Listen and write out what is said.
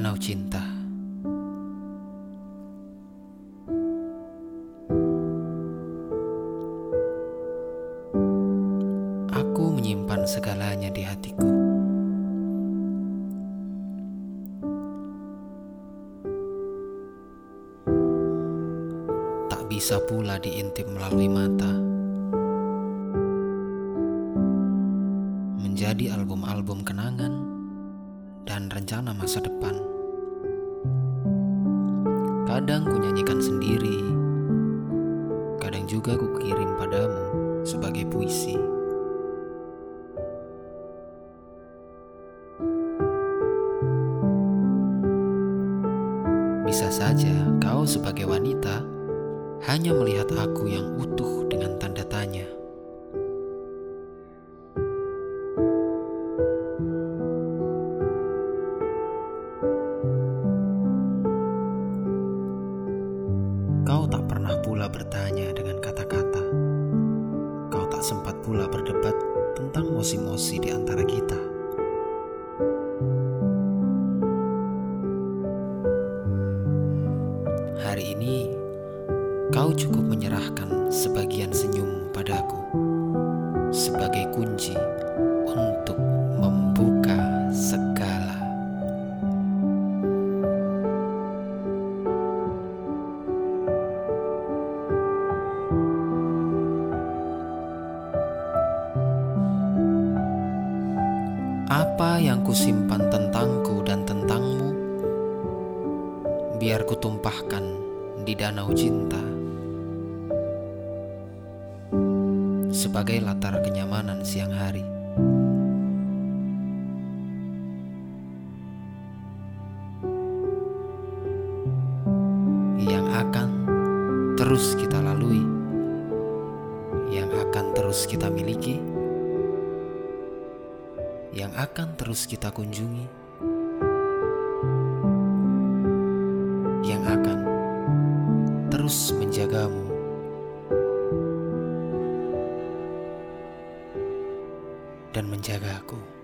Danau Cinta. Aku menyimpan segalanya di hatiku. Tak bisa pula diintip melalui mata. Menjadi album-album kenangan dan rencana masa depan Kadang ku nyanyikan sendiri, kadang juga ku kirim padamu sebagai puisi. Bisa saja kau sebagai wanita hanya melihat aku yang utuh dengan tanda tanya. Kau tak pernah pula bertanya dengan kata-kata. Kau tak sempat pula berdebat tentang mosi-mosi di antara kita. Hari ini, kau cukup menyerahkan Apa yang kusimpan tentangku dan tentangmu, biar kutumpahkan di danau cinta. Sebagai latar kenyamanan siang hari. Yang akan terus kita lalui, yang akan terus kita miliki yang akan terus kita kunjungi, yang akan terus menjagamu, dan menjaga aku.